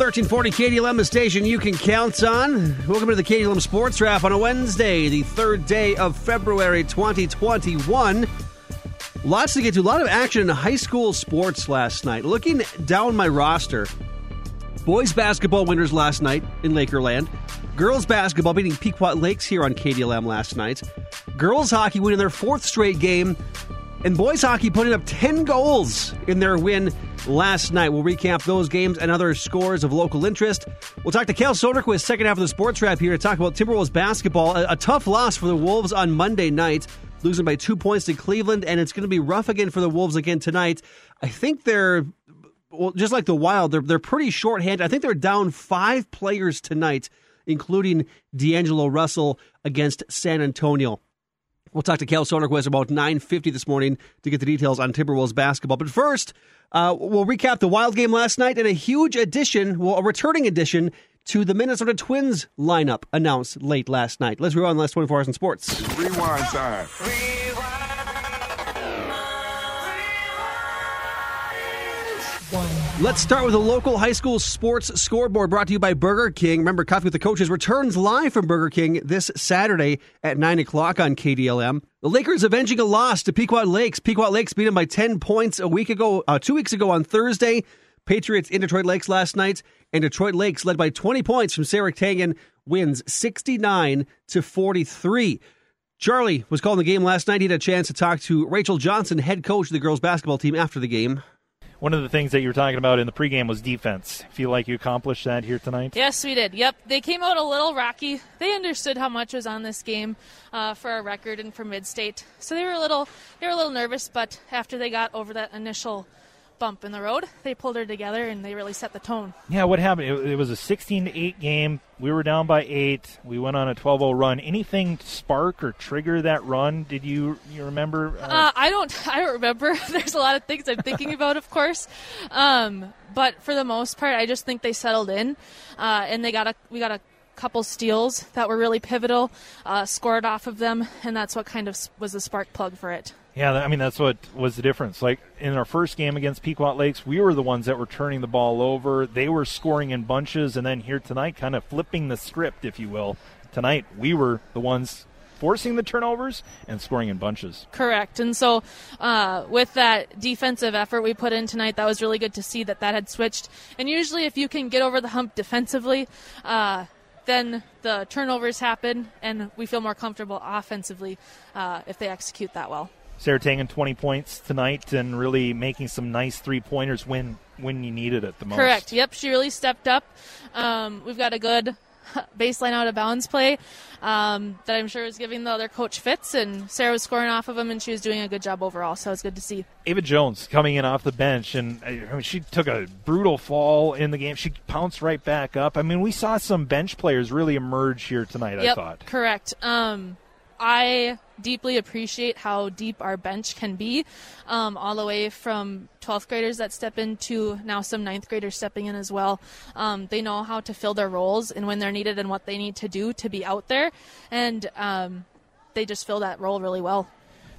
1340 KDLM, the station you can count on. Welcome to the KDLM Sports Wrap on a Wednesday, the third day of February 2021. Lots to get to. A lot of action in high school sports last night. Looking down my roster, boys basketball winners last night in Lakerland. Girls basketball beating Pequot Lakes here on KDLM last night. Girls hockey winning their fourth straight game. And boys hockey putting up 10 goals in their win last night. We'll recap those games and other scores of local interest. We'll talk to Cal Soderquist, second half of the Sports Wrap here to talk about Timberwolves basketball. A, a tough loss for the Wolves on Monday night, losing by two points to Cleveland, and it's going to be rough again for the Wolves again tonight. I think they're well, just like the Wild, they're they're pretty shorthanded. I think they're down five players tonight, including D'Angelo Russell against San Antonio. We'll talk to Cal Soderquist about 9.50 this morning to get the details on Timberwolves basketball. But first, uh, we'll recap the Wild game last night and a huge addition, well, a returning addition to the Minnesota Twins lineup announced late last night. Let's rewind the last 24 hours in sports. Rewind time. Let's start with a local high school sports scoreboard brought to you by Burger King. Remember, Coffee with the Coaches returns live from Burger King this Saturday at 9 o'clock on KDLM. The Lakers avenging a loss to Pequot Lakes. Pequot Lakes beat them by 10 points a week ago, uh, two weeks ago on Thursday. Patriots in Detroit Lakes last night, and Detroit Lakes led by 20 points from Sarah Tangen wins 69 to 43. Charlie was calling the game last night. He had a chance to talk to Rachel Johnson, head coach of the girls basketball team, after the game one of the things that you were talking about in the pregame was defense. Feel like you accomplished that here tonight? Yes, we did. Yep, they came out a little rocky. They understood how much was on this game uh, for our record and for mid-state, so they were a little they were a little nervous. But after they got over that initial bump in the road. They pulled her together and they really set the tone. Yeah, what happened? It, it was a 16 to 8 game. We were down by 8. We went on a 12-0 run. Anything spark or trigger that run? Did you you remember? Uh... Uh, I don't I don't remember. There's a lot of things I'm thinking about, of course. Um, but for the most part, I just think they settled in uh, and they got a we got a couple steals that were really pivotal, uh, scored off of them, and that's what kind of was the spark plug for it. Yeah, I mean that's what was the difference. Like in our first game against Pequot Lakes, we were the ones that were turning the ball over. They were scoring in bunches, and then here tonight, kind of flipping the script, if you will. Tonight, we were the ones forcing the turnovers and scoring in bunches. Correct. And so, uh, with that defensive effort we put in tonight, that was really good to see that that had switched. And usually, if you can get over the hump defensively, uh, then the turnovers happen, and we feel more comfortable offensively uh, if they execute that well. Sarah Tangen 20 points tonight and really making some nice three pointers when when you needed it at the most. Correct. Yep, she really stepped up. Um, we've got a good baseline out of bounds play um, that I'm sure is giving the other coach fits, and Sarah was scoring off of them, and she was doing a good job overall. So it's good to see. Ava Jones coming in off the bench, and I mean, she took a brutal fall in the game. She pounced right back up. I mean, we saw some bench players really emerge here tonight. Yep, I thought. Correct. Um, I deeply appreciate how deep our bench can be, um, all the way from 12th graders that step in to now some 9th graders stepping in as well. Um, they know how to fill their roles and when they're needed and what they need to do to be out there, and um, they just fill that role really well.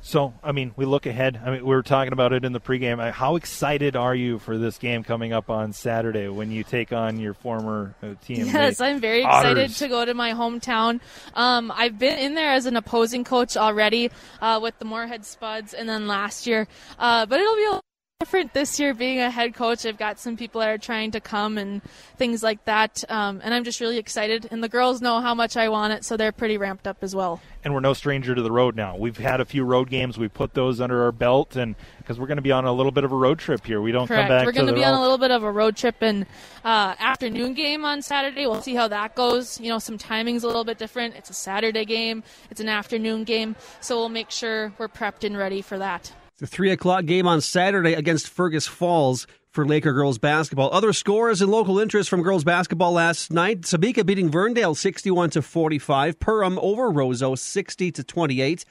So, I mean, we look ahead. I mean, we were talking about it in the pregame. Uh, how excited are you for this game coming up on Saturday when you take on your former uh, team? Yes, I'm very Otters. excited to go to my hometown. Um, I've been in there as an opposing coach already uh, with the Moorhead Spuds, and then last year. Uh, but it'll be a different this year being a head coach. I've got some people that are trying to come and things like that. Um, and I'm just really excited. And the girls know how much I want it, so they're pretty ramped up as well. And we're no stranger to the road now. We've had a few road games. We put those under our belt, and because we're going to be on a little bit of a road trip here, we don't Correct. come back. We're going to be on a little bit of a road trip and uh, afternoon game on Saturday. We'll see how that goes. You know, some timing's a little bit different. It's a Saturday game. It's an afternoon game, so we'll make sure we're prepped and ready for that. The 3 o'clock game on Saturday against Fergus Falls for Laker girls basketball. Other scores and local interest from girls basketball last night. Sebeka beating Verndale 61 to 45. Perham over Roseau 60 to 28.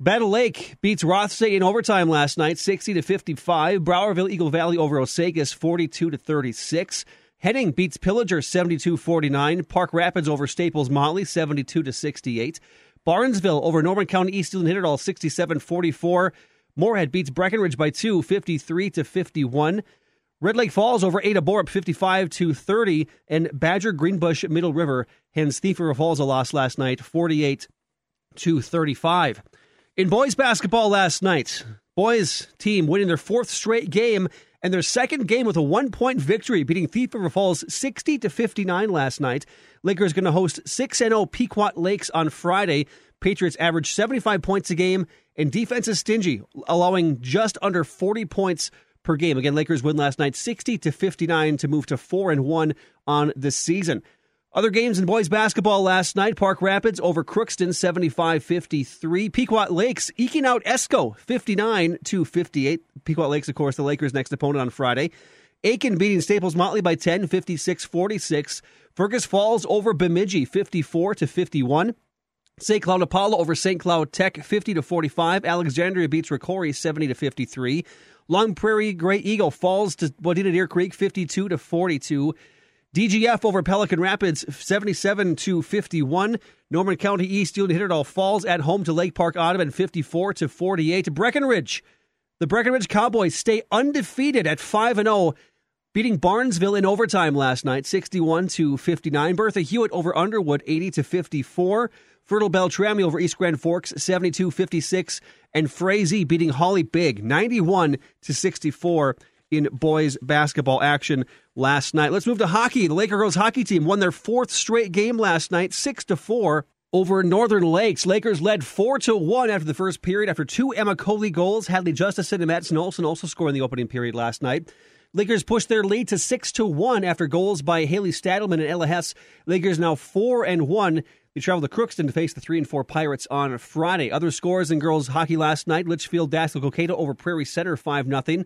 Battle Lake beats Rothsay in overtime last night 60 to 55. Browerville Eagle Valley over Osakis 42 to 36. Heading beats Pillager 72-49. Park Rapids over Staples Motley 72 to 68. Barnesville over Norman County East Hitterdal 67-44. Moorhead beats Breckenridge by two, 53 to 51. Red Lake Falls over Ada Borup 55 to 30, and Badger Greenbush Middle River hands Thief River Falls a loss last night 48 to 35. In boys basketball last night, boys team winning their fourth straight game and their second game with a one point victory, beating Thief River Falls 60 to 59 last night. Lakers going to host 6 0 Pequot Lakes on Friday. Patriots average 75 points a game, and defense is stingy, allowing just under 40 points per game. Again, Lakers win last night 60 to 59 to move to 4 and 1 on the season. Other games in boys basketball last night Park Rapids over Crookston 75 53. Pequot Lakes eking out Esco 59 to 58. Pequot Lakes, of course, the Lakers' next opponent on Friday. Aitkin beating Staples Motley by 10, 56 46. Fergus Falls over Bemidji 54 to 51. St. Cloud Apollo over St. Cloud Tech 50 to 45. Alexandria beats Rocori 70 to 53. Long Prairie Grey Eagle falls to Wadena Deer Creek 52 to 42. DGF over Pelican Rapids 77 to 51. Norman County East Union all falls at home to Lake Park Audubon 54 to 48. Breckenridge. The Breckenridge Cowboys stay undefeated at 5 0 beating Barnesville in overtime last night 61 to 59. Bertha Hewitt over Underwood 80 to 54. Fertile Beltrami over East Grand Forks 72 56 and Frazee beating Hawley Big 91 to 64 in boys basketball action last night. Let's move to hockey. The Laker girls hockey team won their fourth straight game last night, 6 to 4 over Northern Lakes. Lakers led 4 to 1 after the first period after two Emma Coley goals. Hadley Justice and Madsen Olsen also scored in the opening period last night. Lakers pushed their lead to 6 to 1 after goals by Haley Stadelman and Ella Hess. Lakers now 4 and 1 they travel to Crookston to face the 3 and 4 Pirates on Friday. Other scores in girls hockey last night Litchfield Dassel Cokato over Prairie Center 5 0.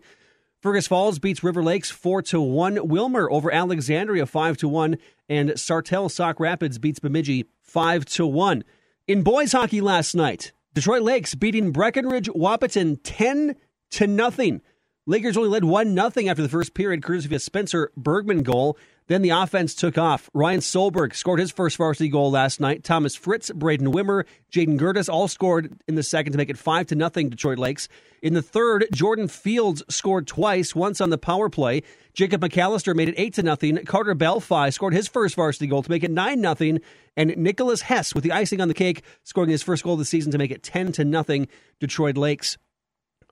Fergus Falls beats River Lakes 4 to 1. Willmar over Alexandria 5 to 1. And Sartell Sauk Rapids beats Bemidji 5 to 1. In boys hockey last night, Detroit Lakes beating Breckenridge Wahpeton 10 to nothing. Lakers only led 1 0 after the first period, courtesy of a Spencer Bergman goal. Then the offense took off. Ryan Solberg scored his first varsity goal last night. Thomas Fritz, Braden Wimmer, Jaden Gertis all scored in the second to make it 5 to nothing Detroit Lakes. In the third, Jordan Fields scored twice, once on the power play. Jacob McAllister made it 8 to nothing. Carter Belfi scored his first varsity goal to make it 9 nothing, and Nicholas Hess with the icing on the cake scoring his first goal of the season to make it 10 to nothing Detroit Lakes.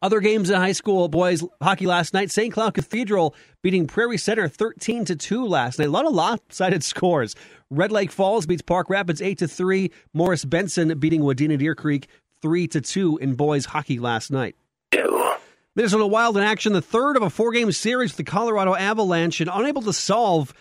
Other games in high school boys hockey last night. St. Cloud Cathedral beating Prairie Center 13 to 2 last night. A lot of lopsided scores. Red Lake Falls beats Park Rapids 8 to 3. Morris Benson beating Wadena Deer Creek 3 to 2 in boys hockey last night. Minnesota Wild in action, the third of a four game series with the Colorado Avalanche, and unable to solve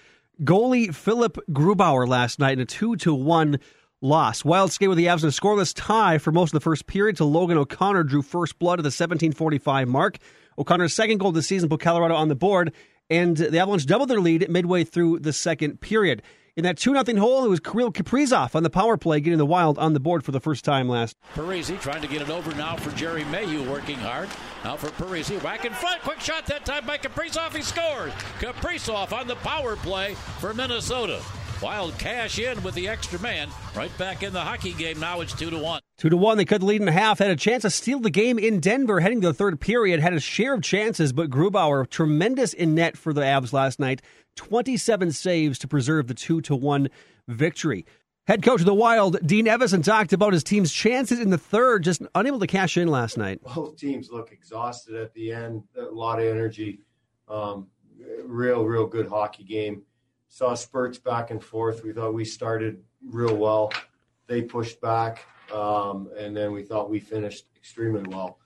goalie Philipp Grubauer last night in a 2 to 1 loss. Wild skate with the Avs in a scoreless tie for most of the first period till Logan O'Connor drew first blood at the 1745 mark. O'Connor's second goal of the season put Colorado on the board, and the Avalanche doubled their lead midway through the second period. In that 2 0 hole, it was Kirill Kaprizov on the power play, getting the Wild on the board for the first time last. Parise trying to get it over now for Jerry Mayhew, working hard. Now for Parise, back in front. Quick shot that time by Kaprizov. He scores. Kaprizov on the power play for Minnesota. Wild cash in with the extra man. Right back in the hockey game now. It's two to one. Two to one. They cut the lead in half. Had a chance to steal the game in Denver heading to the third period. Had a share of chances, but Grubauer tremendous in net for the Avs last night. Twenty-seven saves to preserve the two to one victory. Head coach of the Wild, Dean Evason, talked about his team's chances in the third, just unable to cash in last night. Both teams look exhausted at the end. A lot of energy. Um, real, real good hockey game saw spurts back and forth. We thought we started real well. They pushed back, um, and then we thought we finished extremely well.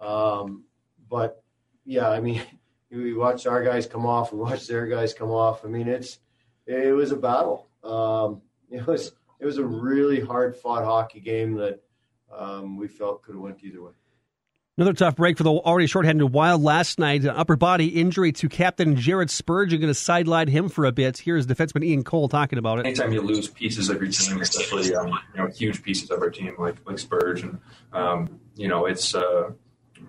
Um, but yeah, I mean, we watched our guys come off. We watched their guys come off. I mean, it's it was a battle. Um, it was it was a really hard fought hockey game that um, we felt could have went either way. Another tough break for the already shorthanded Wild last night. An upper body injury to captain Jared Spurgeon going to sideline him for a bit. Here's defenseman Ian Cole talking about it. Anytime you lose pieces of your team, especially um, you know huge pieces of our team like like Spurgeon, um, you know it's uh,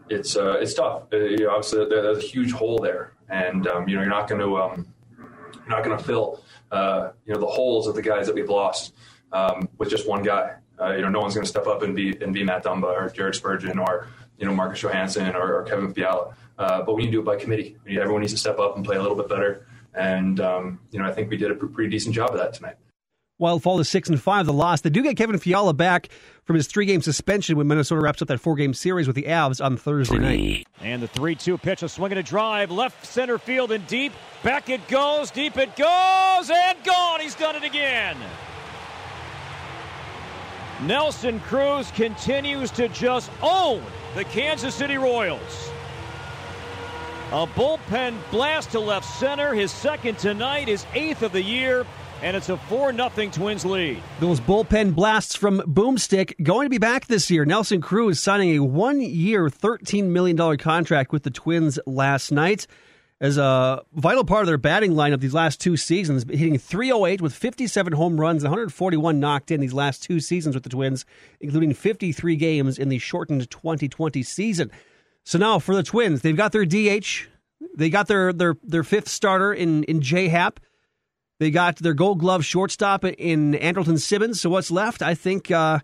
it's uh, it's tough. Uh, you know, obviously, there's a huge hole there, and um, you know you're not going to um, you're not going to fill uh, you know the holes of the guys that we've lost um, with just one guy. Uh, you know, no one's going to step up and be and be Matt Dumba or Jared Spurgeon or you know Marcus Johansson or, or Kevin Fiala. Uh, but we need to do it by committee. Need, everyone needs to step up and play a little bit better. And um, you know I think we did a pretty decent job of that tonight. Wild fall to six and five, the loss. They do get Kevin Fiala back from his three game suspension when Minnesota wraps up that four game series with the Avs on Thursday night. And the 3 2 pitch, a swing and a drive, left center field and deep. Back it goes, deep it goes, and gone. He's done it again. Nelson Cruz continues to just own the Kansas City Royals. A bullpen blast to left center, his second tonight, his eighth of the year and it's a 4 0 Twins lead. Those bullpen blasts from Boomstick going to be back this year. Nelson Cruz signing a one year, $13 million contract with the Twins last night as a vital part of their batting lineup these last two seasons, hitting 308 with 57 home runs, and 141 knocked in these last two seasons with the Twins, including 53 games in the shortened 2020 season. So now for the Twins, they've got their DH, they got their their their fifth starter in in J Happ. They got their gold glove shortstop in Andrelton Simmons. So what's left? I think uh,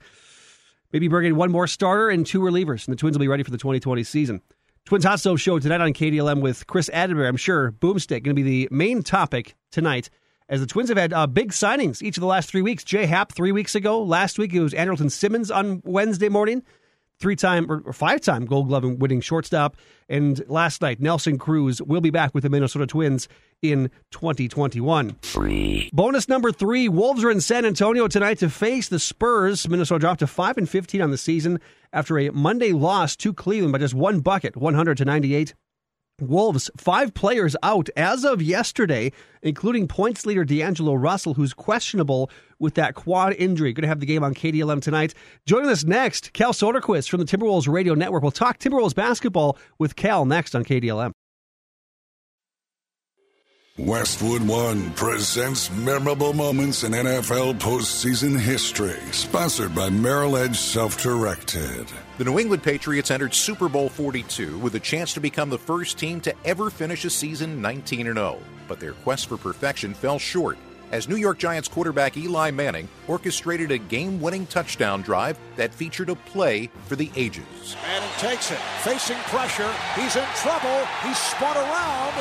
maybe bring in one more starter and two relievers, and the Twins will be ready for the 2020 season. Twins Hot Stove Show tonight on KDLM with Chris Atterbury. I'm sure Boomstick going to be the main topic tonight as the Twins have had uh, big signings each of the last three weeks. J Happ three weeks ago. Last week it was Andrelton Simmons on Wednesday morning three time or five time gold glove winning shortstop. And last night, Nelson Cruz will be back with the Minnesota Twins in 2021. Free. Bonus number three Wolves are in San Antonio tonight to face the Spurs. Minnesota dropped to 5 and 15 on the season after a Monday loss to Cleveland by just one bucket, 100 to 98. Wolves, five players out as of yesterday, including points leader D'Angelo Russell, who's questionable with that quad injury. Going to have the game on KDLM tonight. Joining us next, Cal Soderquist from the Timberwolves Radio Network. We'll talk Timberwolves basketball with Cal next on KDLM. Westwood One presents memorable moments in NFL postseason history, sponsored by Merrill Edge Self Directed. The New England Patriots entered Super Bowl 42 with a chance to become the first team to ever finish a season 19 0. But their quest for perfection fell short as New York Giants quarterback Eli Manning orchestrated a game winning touchdown drive that featured a play for the ages. Manning takes it, facing pressure. He's in trouble. He's spun around.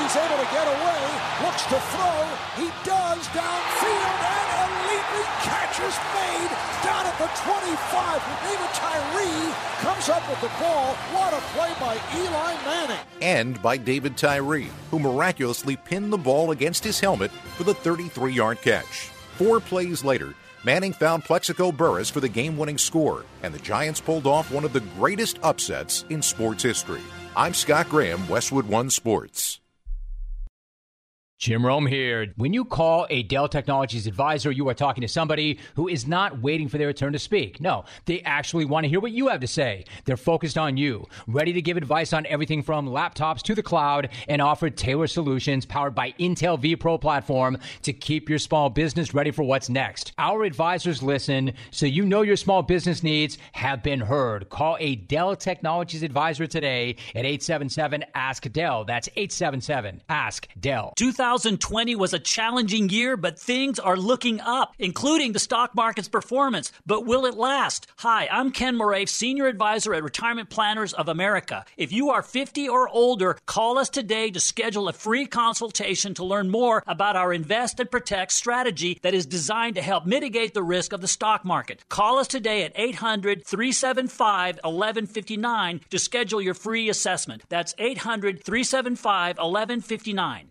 He's able to get away. Looks to throw. He does downfield, and a leaping catch is made down at the 25. David Tyree comes up with the ball. What a play by Eli Manning. And by David Tyree, who miraculously pinned the ball against his helmet for the 33 yard catch. Four plays later, Manning found Plaxico Burress for the game winning score, and the Giants pulled off one of the greatest upsets in sports history. I'm Scott Graham, Westwood One Sports. Jim Rome here. When you call a Dell Technologies advisor, you are talking to somebody who is not waiting for their turn to speak. No, they actually want to hear what you have to say. They're focused on you, ready to give advice on everything from laptops to the cloud, and offer tailored solutions powered by Intel vPro platform to keep your small business ready for what's next. Our advisors listen so you know your small business needs have been heard. Call a Dell Technologies advisor today at 877 Ask Dell. That's 877 Ask Dell. 2020 was a challenging year, but things are looking up, including the stock market's performance. But will it last? Hi, I'm Ken Moraif, Senior Advisor at Retirement Planners of America. If you are 50 or older, call us today to schedule a free consultation to learn more about our Invest and Protect strategy that is designed to help mitigate the risk of the stock market. Call us today at 800 375 1159 to schedule your free assessment. That's 800 375 1159.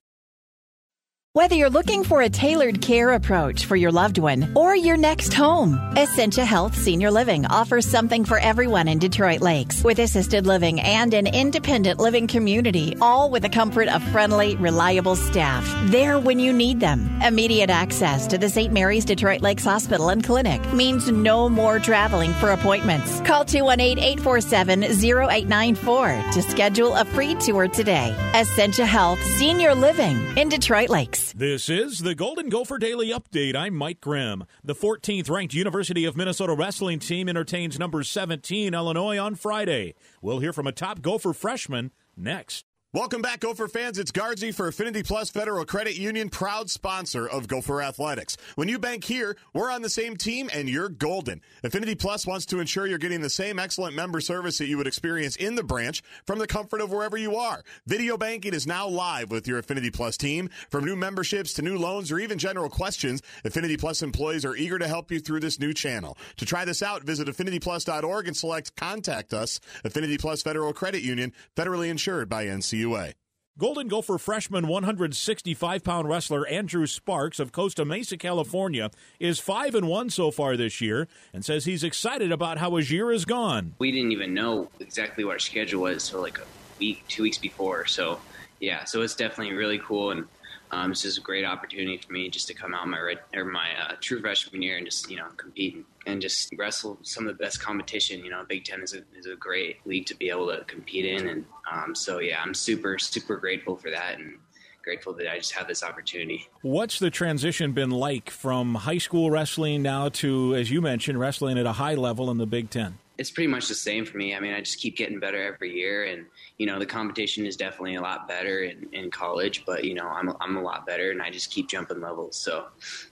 Whether you're looking for a tailored care approach for your loved one or your next home, Essentia Health Senior Living offers something for everyone in Detroit Lakes with assisted living and an independent living community, all with the comfort of friendly, reliable staff. There when you need them. Immediate access to the St. Mary's Detroit Lakes Hospital and Clinic means no more traveling for appointments. Call 218-847-0894 to schedule a free tour today. Essentia Health Senior Living in Detroit Lakes. This is the Golden Gopher Daily Update. I'm Mike Grimm. The 14th ranked University of Minnesota wrestling team entertains number 17 Illinois on Friday. We'll hear from a top Gopher freshman next. Welcome back, Gopher fans. It's Garzy for Affinity Plus Federal Credit Union, proud sponsor of Gopher Athletics. When you bank here, we're on the same team and you're golden. Affinity Plus wants to ensure you're getting the same excellent member service that you would experience in the branch from the comfort of wherever you are. Video banking is now live with your Affinity Plus team. From new memberships to new loans or even general questions, Affinity Plus employees are eager to help you through this new channel. To try this out, visit affinityplus.org and select Contact Us. Affinity Plus Federal Credit Union, federally insured by NCUA. Golden Gopher freshman 165 pound wrestler Andrew Sparks of Costa Mesa, California, is 5 and 1 so far this year and says he's excited about how his year has gone. We didn't even know exactly what our schedule was so like a week, two weeks before. So, yeah, so it's definitely really cool. And um, it's just a great opportunity for me just to come out my red, or my uh, true freshman year and just you know compete and, and, just wrestle some of the best competition. You know, Big Ten is a, is a great league to be able to compete in, and um, so yeah, I'm super super grateful for that and grateful that I just have this opportunity. What's the transition been like from high school wrestling now to, as you mentioned, wrestling at a high level in the Big Ten? It's pretty much the same for me. I mean, I just keep getting better every year, and you know, the competition is definitely a lot better in, in college. But you know, I'm I'm a lot better, and I just keep jumping levels. So,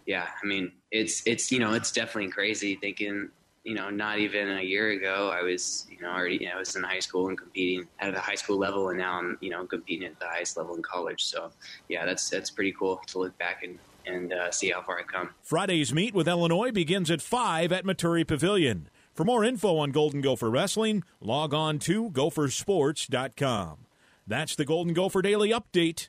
yeah, I mean, it's it's you know, it's definitely crazy thinking. You know, not even a year ago, I was, you know, already, you know, I was in high school and competing at the high school level, and now I'm, you know, competing at the highest level in college. So, yeah, that's that's pretty cool to look back and and uh, see how far I've come. Friday's meet with Illinois begins at five at Maturi Pavilion. For more info on Golden Gopher Wrestling, log on to gophersports.com. That's the Golden Gopher Daily Update.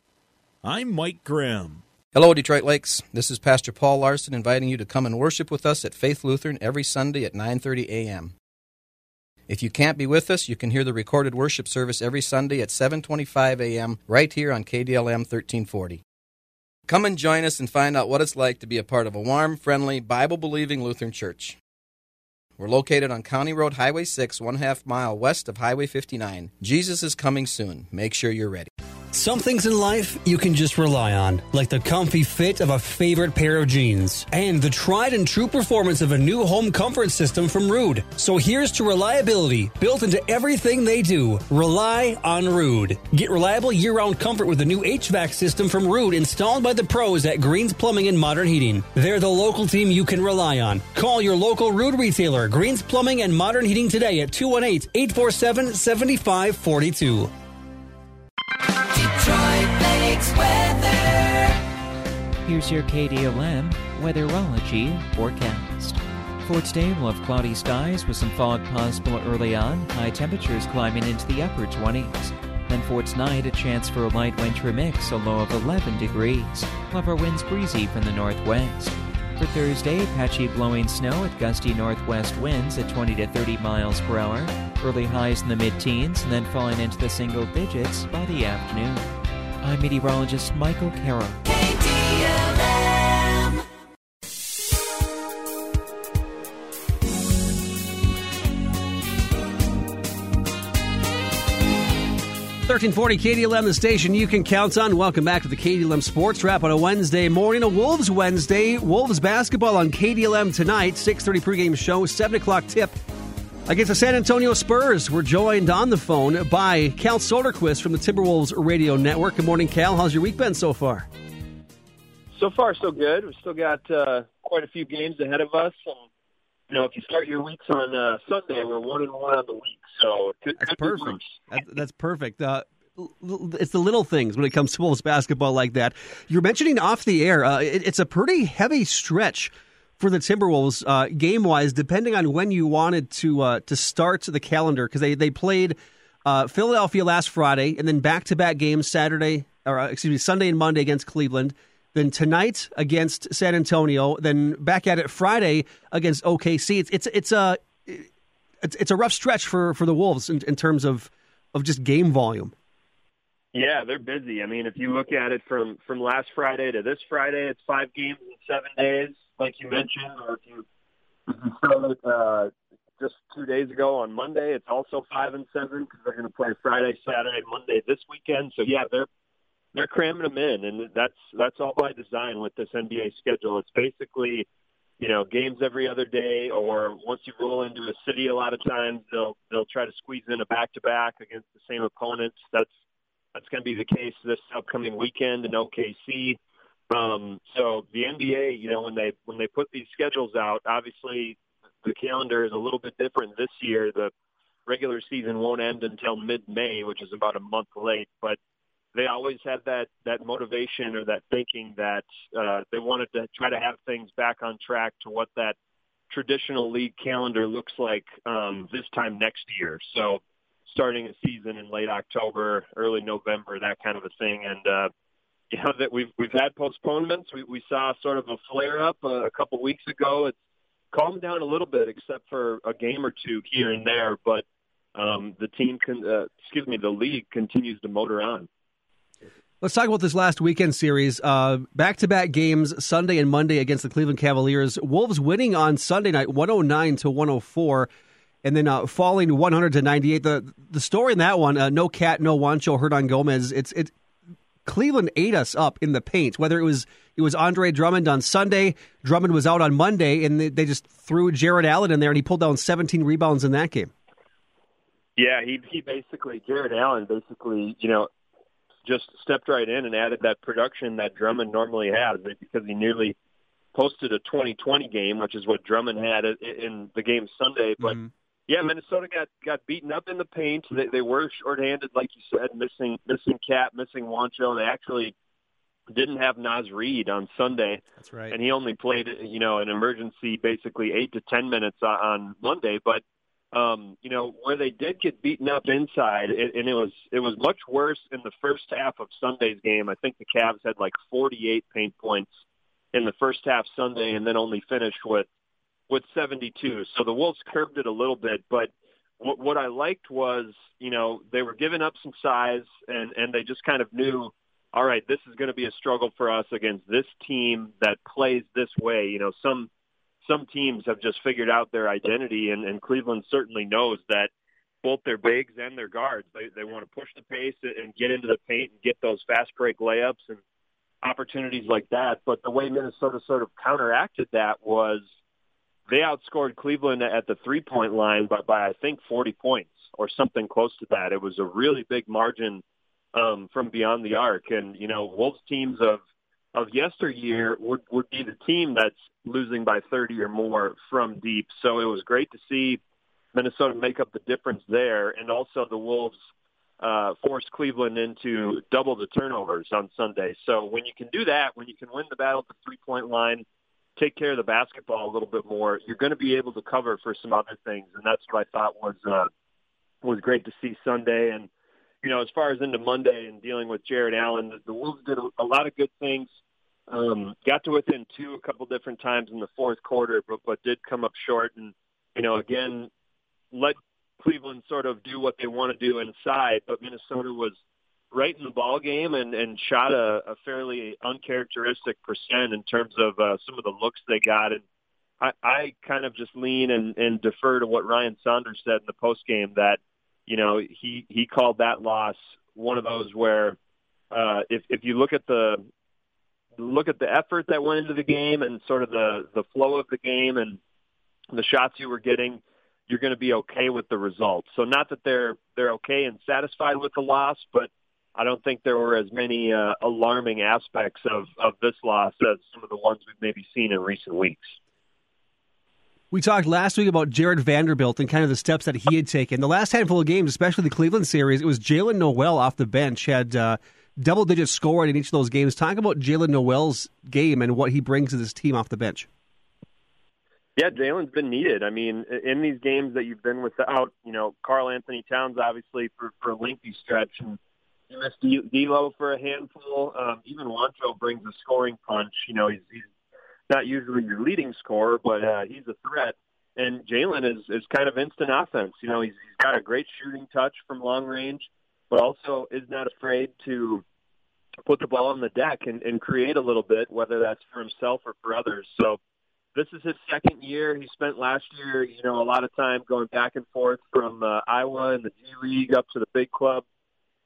I'm Mike Grimm. Hello, Detroit Lakes. This is Pastor Paul Larson inviting you to come and worship with us at Faith Lutheran every Sunday at 9:30 a.m. If you can't be with us, you can hear the recorded worship service every Sunday at 7:25 a.m. right here on KDLM 1340. Come and join us and find out what it's like to be a part of a warm, friendly, Bible-believing Lutheran church. We're located on County Road Highway 6, one half mile west of Highway 59. Jesus is coming soon. Make sure you're ready. Some things in life you can just rely on, like the comfy fit of a favorite pair of jeans and the tried and true performance of a new home comfort system from Ruud. So here's to reliability built into everything they do. Rely on Ruud. Get reliable year round comfort with the new HVAC system from Ruud installed by the pros at Greens Plumbing and Modern Heating. They're the local team you can rely on. Call your local Ruud retailer, Greens Plumbing and Modern Heating today at 218 847 7542. Here's your KDLM weatherology forecast. For today, we'll have cloudy skies with some fog possible early on, high temperatures climbing into the upper 20s. Then for tonight, a chance for a light winter mix, a low of 11 degrees. We'll our winds breezy from the northwest. For Thursday, patchy blowing snow at gusty northwest winds at 20 to 30 miles per hour. Early highs in the mid teens and then falling into the single digits by the afternoon. I'm meteorologist Michael Carroll. KDLM. Thirteen forty KDLM, the station you can count on. Welcome back to the KDLM Sports Wrap on a Wednesday morning, a Wolves Wednesday. Wolves basketball on KDLM tonight. Six thirty pregame show, seven o'clock tip against the San Antonio Spurs. We're joined on the phone by Cal Soderquist from the Timberwolves Radio Network. Good morning, Cal. How's your week been so far? So far, so good. We've still got uh, quite a few games ahead of us, and you know, if you start your weeks on uh, Sunday, we're one and one on the week. So good, that's perfect. That, that's perfect. Uh, it's the little things when it comes to Wolves basketball like that. You're mentioning off the air. Uh, it, it's a pretty heavy stretch for the Timberwolves uh, game wise, depending on when you wanted to uh, to start the calendar, because they they played uh, Philadelphia last Friday, and then back to back games Saturday or uh, excuse me Sunday and Monday against Cleveland. Then tonight against San Antonio. Then back at it Friday against OKC. It's it's it's a it's, it's a rough stretch for, for the Wolves in, in terms of of just game volume. Yeah, they're busy. I mean, if you look at it from from last Friday to this Friday, it's five games in seven days, like you mentioned. Or if you you started uh, just two days ago on Monday, it's also five and seven because they're going to play Friday, Saturday, Monday this weekend. So yeah, they're they're cramming them in, and that's that's all by design with this NBA schedule. It's basically you know games every other day, or once you roll into a city, a lot of times they'll they'll try to squeeze in a back to back against the same opponents. That's That's going to be the case this upcoming weekend in OKC. Um, so the NBA, you know, when they when they put these schedules out, obviously the calendar is a little bit different this year. The regular season won't end until mid-May, which is about a month late. But they always had that that motivation or that thinking that uh, they wanted to try to have things back on track to what that traditional league calendar looks like um, this time next year. So starting a season in late October, early November, that kind of a thing, and. Uh, you know that we've we've had postponements. We we saw sort of a flare up uh, a couple weeks ago. It's calmed down a little bit, except for a game or two here and there. But um, the team can, uh, excuse me, the league continues to motor on. Let's talk about this last weekend series. Back to back games, Sunday and Monday against the Cleveland Cavaliers. Wolves winning on Sunday night, 109 to 104, and then uh, falling 100 to 98. The the story in that one, uh, no cat, no Juancho, Hernangomez. It's it. Cleveland ate us up in the paint. Whether it was it was Andre Drummond on Sunday, Drummond was out on Monday, and they, they just threw Jarrett Allen in there, and he pulled down 17 rebounds in that game. Yeah, he he basically Jarrett Allen basically you know just stepped right in and added that production that Drummond normally has because he nearly posted a 2020 game, which is what Drummond had in the game Sunday. But mm-hmm. Yeah, Minnesota got got beaten up in the paint. They, they were shorthanded, like you said, missing missing Cat, missing Juancho. They actually didn't have Naz Reid on Sunday. That's right. And he only played, you know, an emergency, basically eight to ten minutes on Monday. But um, you know, where they did get beaten up inside, it, and it was it was much worse in the first half of Sunday's game. I think the Cavs had like 48 paint points in the first half Sunday, and then only finished with with 72. So the Wolves curbed it a little bit, but what, what I liked was, you know, they were giving up some size, and and they just kind of knew, all right, this is going to be a struggle for us against this team that plays this way. You know, some some teams have just figured out their identity, and, and Cleveland certainly knows that both their bigs and their guards they they want to push the pace and get into the paint and get those fast break layups and opportunities like that. But the way Minnesota sort of counteracted that was they outscored Cleveland at the three point line by, by I think 40 points or something close to that. It was a really big margin um, from beyond the arc. And, you know, Wolves teams of of yesteryear would would be the team that's losing by 30 or more from deep. So it was great to see Minnesota make up the difference there, and also the Wolves uh, forced Cleveland into double the turnovers on Sunday. So when you can do that, when you can win the battle at the three point line, take care of the basketball a little bit more, you're going to be able to cover for some other things, and that's what I thought was uh, was great to see Sunday and you know, as far as into Monday and dealing with Jarrett Allen, the, the Wolves did a, a lot of good things. Um, got to within two a couple different times in the fourth quarter, but but did come up short. And you know, again, let Cleveland sort of do what they want to do inside, but Minnesota was right in the ball game and and shot a, a fairly uncharacteristic percent in terms of uh, some of the looks they got. And I, I kind of just lean and, and defer to what Ryan Saunders said in the post game that you know, he he called that loss one of those where uh, if if you look at the look at the effort that went into the game and sort of the the flow of the game and the shots you were getting, you're going to be okay with the result. So not that they're they're okay and satisfied with the loss, but I don't think there were as many uh, alarming aspects of of this loss as some of the ones we've maybe seen in recent weeks. We talked last week about Jarred Vanderbilt and kind of the steps that he had taken. The last handful of games, especially the Cleveland series, it was Jaylen Nowell off the bench, had uh, double digit scoring in each of those games. Talk about Jaylen Nowell's game and what he brings to this team off the bench. Yeah, Jaylen's been needed. I mean, in these games that you've been without, you know, Karl-Anthony Towns obviously for, for a lengthy stretch, and you missed D'Lo for a handful. Um, even Juancho brings a scoring punch. You know, he's, he's not usually your leading scorer, but uh, he's a threat. And Jaylen is is kind of instant offense. You know, he's he's got a great shooting touch from long range, but also is not afraid to put the ball on the deck and, and create a little bit, whether that's for himself or for others. So this is his second year. He spent last year, you know, a lot of time going back and forth from uh, Iowa and the G League up to the big club.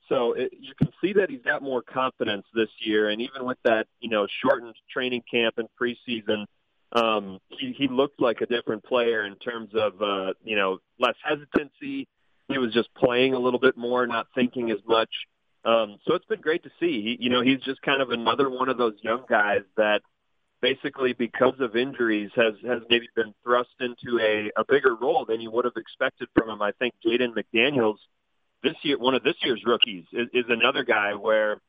So it, you can see that he's got more confidence this year, and even with that, you know, shortened training camp and preseason, um, he, he looked like a different player in terms of, uh, you know, less hesitancy. He was just playing a little bit more, not thinking as much. Um, so it's been great to see. He, you know, he's just kind of another one of those young guys that basically because of injuries has has maybe been thrust into a, a bigger role than you would have expected from him. I think Jaden McDaniels this year, one of this year's rookies, is, is another guy where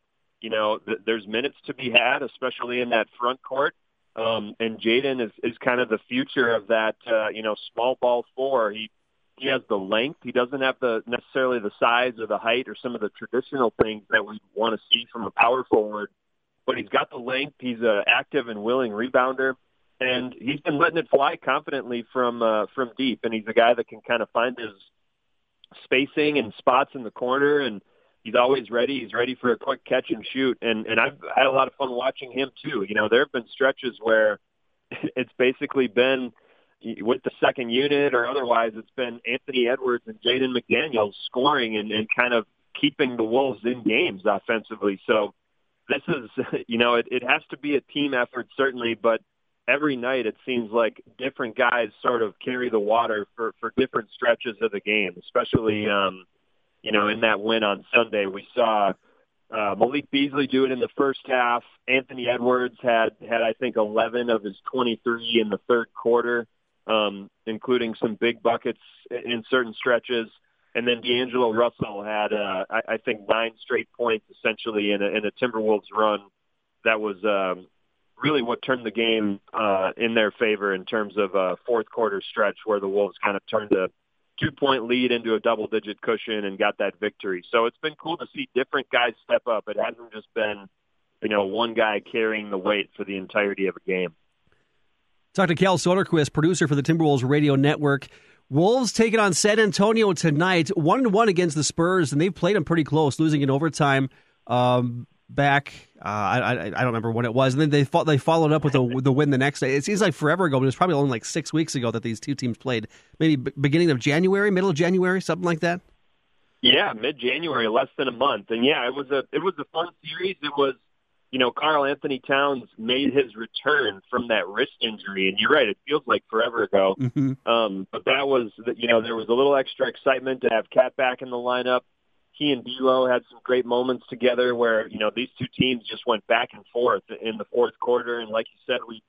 you know th- there's minutes to be had, especially in that front court. Um, and Jaden is, is kind of the future of that, uh, you know, small ball four. He he has the length. He doesn't have the necessarily the size or the height or some of the traditional things that we want to see from a power forward but he's got the length. He's an active and willing rebounder, and he's been letting it fly confidently from uh, from deep. And he's a guy that can kind of find his spacing and spots in the corner, and he's always ready. He's ready for a quick catch and shoot. And and I've had a lot of fun watching him too. You know, there have been stretches where it's basically been with the second unit or otherwise, it's been Anthony Edwards and Jaden McDaniels scoring and, and kind of keeping the Wolves in games offensively. So this is, you know, it, it has to be a team effort certainly, but every night it seems like different guys sort of carry the water for for different stretches of the game. Especially, um, you know, in that win on Sunday, we saw uh, Malik Beasley do it in the first half. Anthony Edwards had had I think 11 of his 23 in the third quarter, um, including some big buckets in certain stretches. And then D'Angelo Russell had, uh, I, I think, nine straight points essentially in a, in a Timberwolves run. That was um, really what turned the game uh, in their favor in terms of a fourth quarter stretch where the Wolves kind of turned a two point lead into a double digit cushion and got that victory. So it's been cool to see different guys step up. It hasn't just been, you know, one guy carrying the weight for the entirety of a game. Talk to Cal Soderquist, producer for the Timberwolves Radio Network. Wolves taking on San Antonio tonight, one to one against the Spurs, and they've played them pretty close, losing in overtime. Um, back, uh, I, I, I don't remember when it was, and then they fought, they followed up with the, the win the next day. It seems like forever ago, but it was probably only like six weeks ago that these two teams played. Maybe b- beginning of January, middle of January, something like that. Yeah, mid January, less than a month, and yeah, it was a it was a fun series. It was you know, Karl-Anthony Towns made his return from that wrist injury, and you're right, it feels like forever ago. Mm-hmm. Um, but that was, you know, there was a little extra excitement to have Cat back in the lineup. He and D'Lo had some great moments together where you know these two teams just went back and forth in the fourth quarter, and like you said, we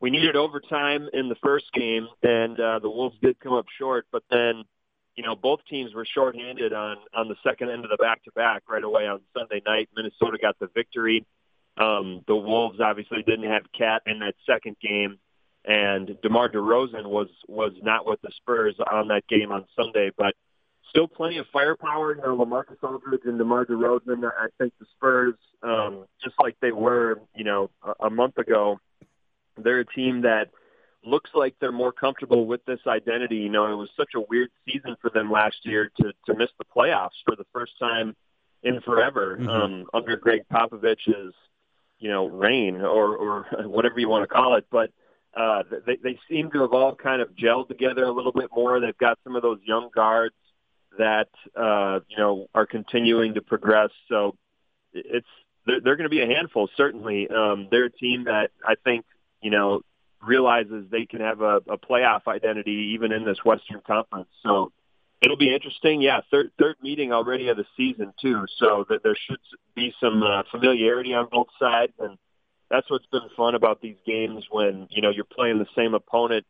we needed overtime in the first game, and uh, the Wolves did come up short, but then you know, both teams were shorthanded on on the second end of the back to back right away on Sunday night. Minnesota got the victory. Um, the Wolves obviously didn't have Cat in that second game, and DeMar DeRozan was was not with the Spurs on that game on Sunday, but still plenty of firepower. You know, LaMarcus Aldridge and DeMar DeRozan. I think the Spurs, um, just like they were, you know, a, a month ago, they're a team that looks like they're more comfortable with this identity. You know, it was such a weird season for them last year to to miss the playoffs for the first time in forever mm-hmm. um, under Gregg Popovich's you know, reign or, or whatever you want to call it. But uh, they, they seem to have all kind of gelled together a little bit more. They've got some of those young guards that, uh, you know, are continuing to progress. So it's, they're, they're going to be a handful, certainly. Um, they're a team that I think, you know, realizes they can have a, a playoff identity even in this Western Conference. So It'll be interesting. Yeah, third third meeting already of the season too, so that there should be some uh, familiarity on both sides, and that's what's been fun about these games when you know you're playing the same opponent,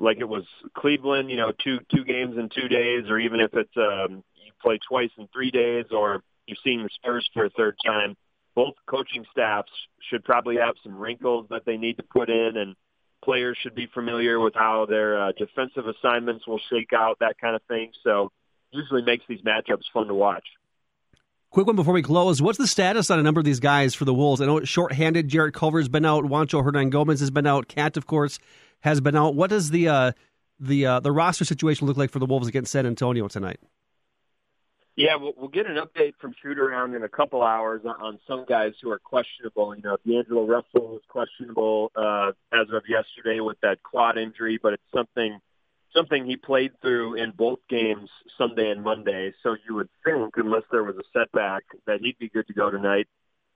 like it was Cleveland. You know, two two games in two days, or even if it's um, you play twice in three days, or you're seeing the Spurs for a third time. Both coaching staffs should probably have some wrinkles that they need to put in, and players should be familiar with how their uh, defensive assignments will shake out, that kind of thing. So usually makes these matchups fun to watch. Quick one before we close. What's the status on a number of these guys for the Wolves? I know it's shorthanded. Jarrett Culver's been out. Juancho Hernangomez has been out. Cat, of course, has been out. What does the uh, the uh, the roster situation look like for the Wolves against San Antonio tonight? Yeah, we'll, we'll get an update from shoot around in a couple hours on, on some guys who are questionable. You know, D'Angelo Russell was questionable uh, as of yesterday with that quad injury, but it's something something he played through in both games Sunday and Monday. So you would think, unless there was a setback, that he'd be good to go tonight.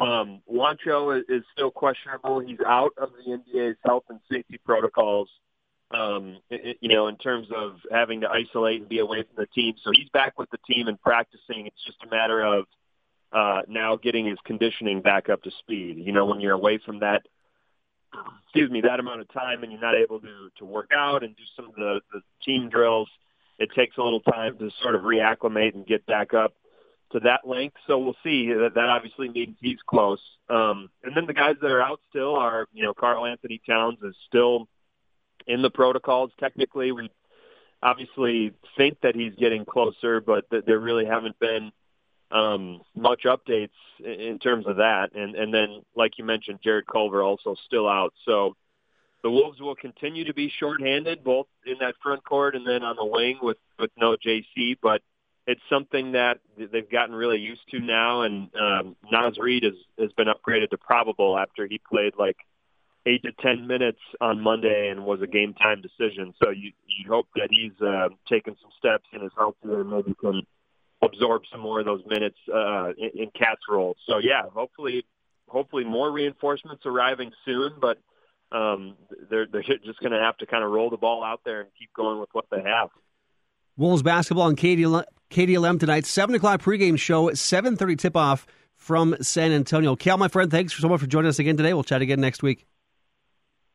Um, Juancho is, is still questionable. He's out of the NBA's health and safety protocols um, it, you know, in terms of having to isolate and be away from the team. So he's back with the team and practicing. It's just a matter of, uh, now getting his conditioning back up to speed. You know, when you're away from that, excuse me, that amount of time, and you're not able to to work out and do some of the, the team drills, it takes a little time to sort of reacclimate and get back up to that length. So we'll see. That, that obviously means he's close. Um, and then the guys that are out still are, you know, Karl-Anthony Towns is still in the protocols. Technically, we obviously think that he's getting closer, but th- there really haven't been um, much updates in terms of that. And and then, like you mentioned, Jarrett Culver also still out. So the Wolves will continue to be shorthanded, both in that front court and then on the wing with with no JC. But it's something that they've gotten really used to now. And um, Naz Reid has has been upgraded to probable after he played like eight to ten minutes on Monday and was a game time decision. So you you hope that he's uh, taken some steps and is healthier and maybe can absorb some more of those minutes uh, in, in KAT's role. So yeah, hopefully hopefully more reinforcements arriving soon, but um, they're they're just going to have to kind of roll the ball out there and keep going with what they have. Wolves basketball on KDLM, KDLM tonight, seven o'clock pregame show, seven thirty tip off from San Antonio. Cal, my friend, thanks so much for joining us again today. We'll chat again next week.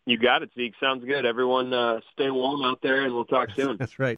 You got it, Zeke. Sounds good. Everyone, uh, stay warm out there, and we'll talk soon. That's right.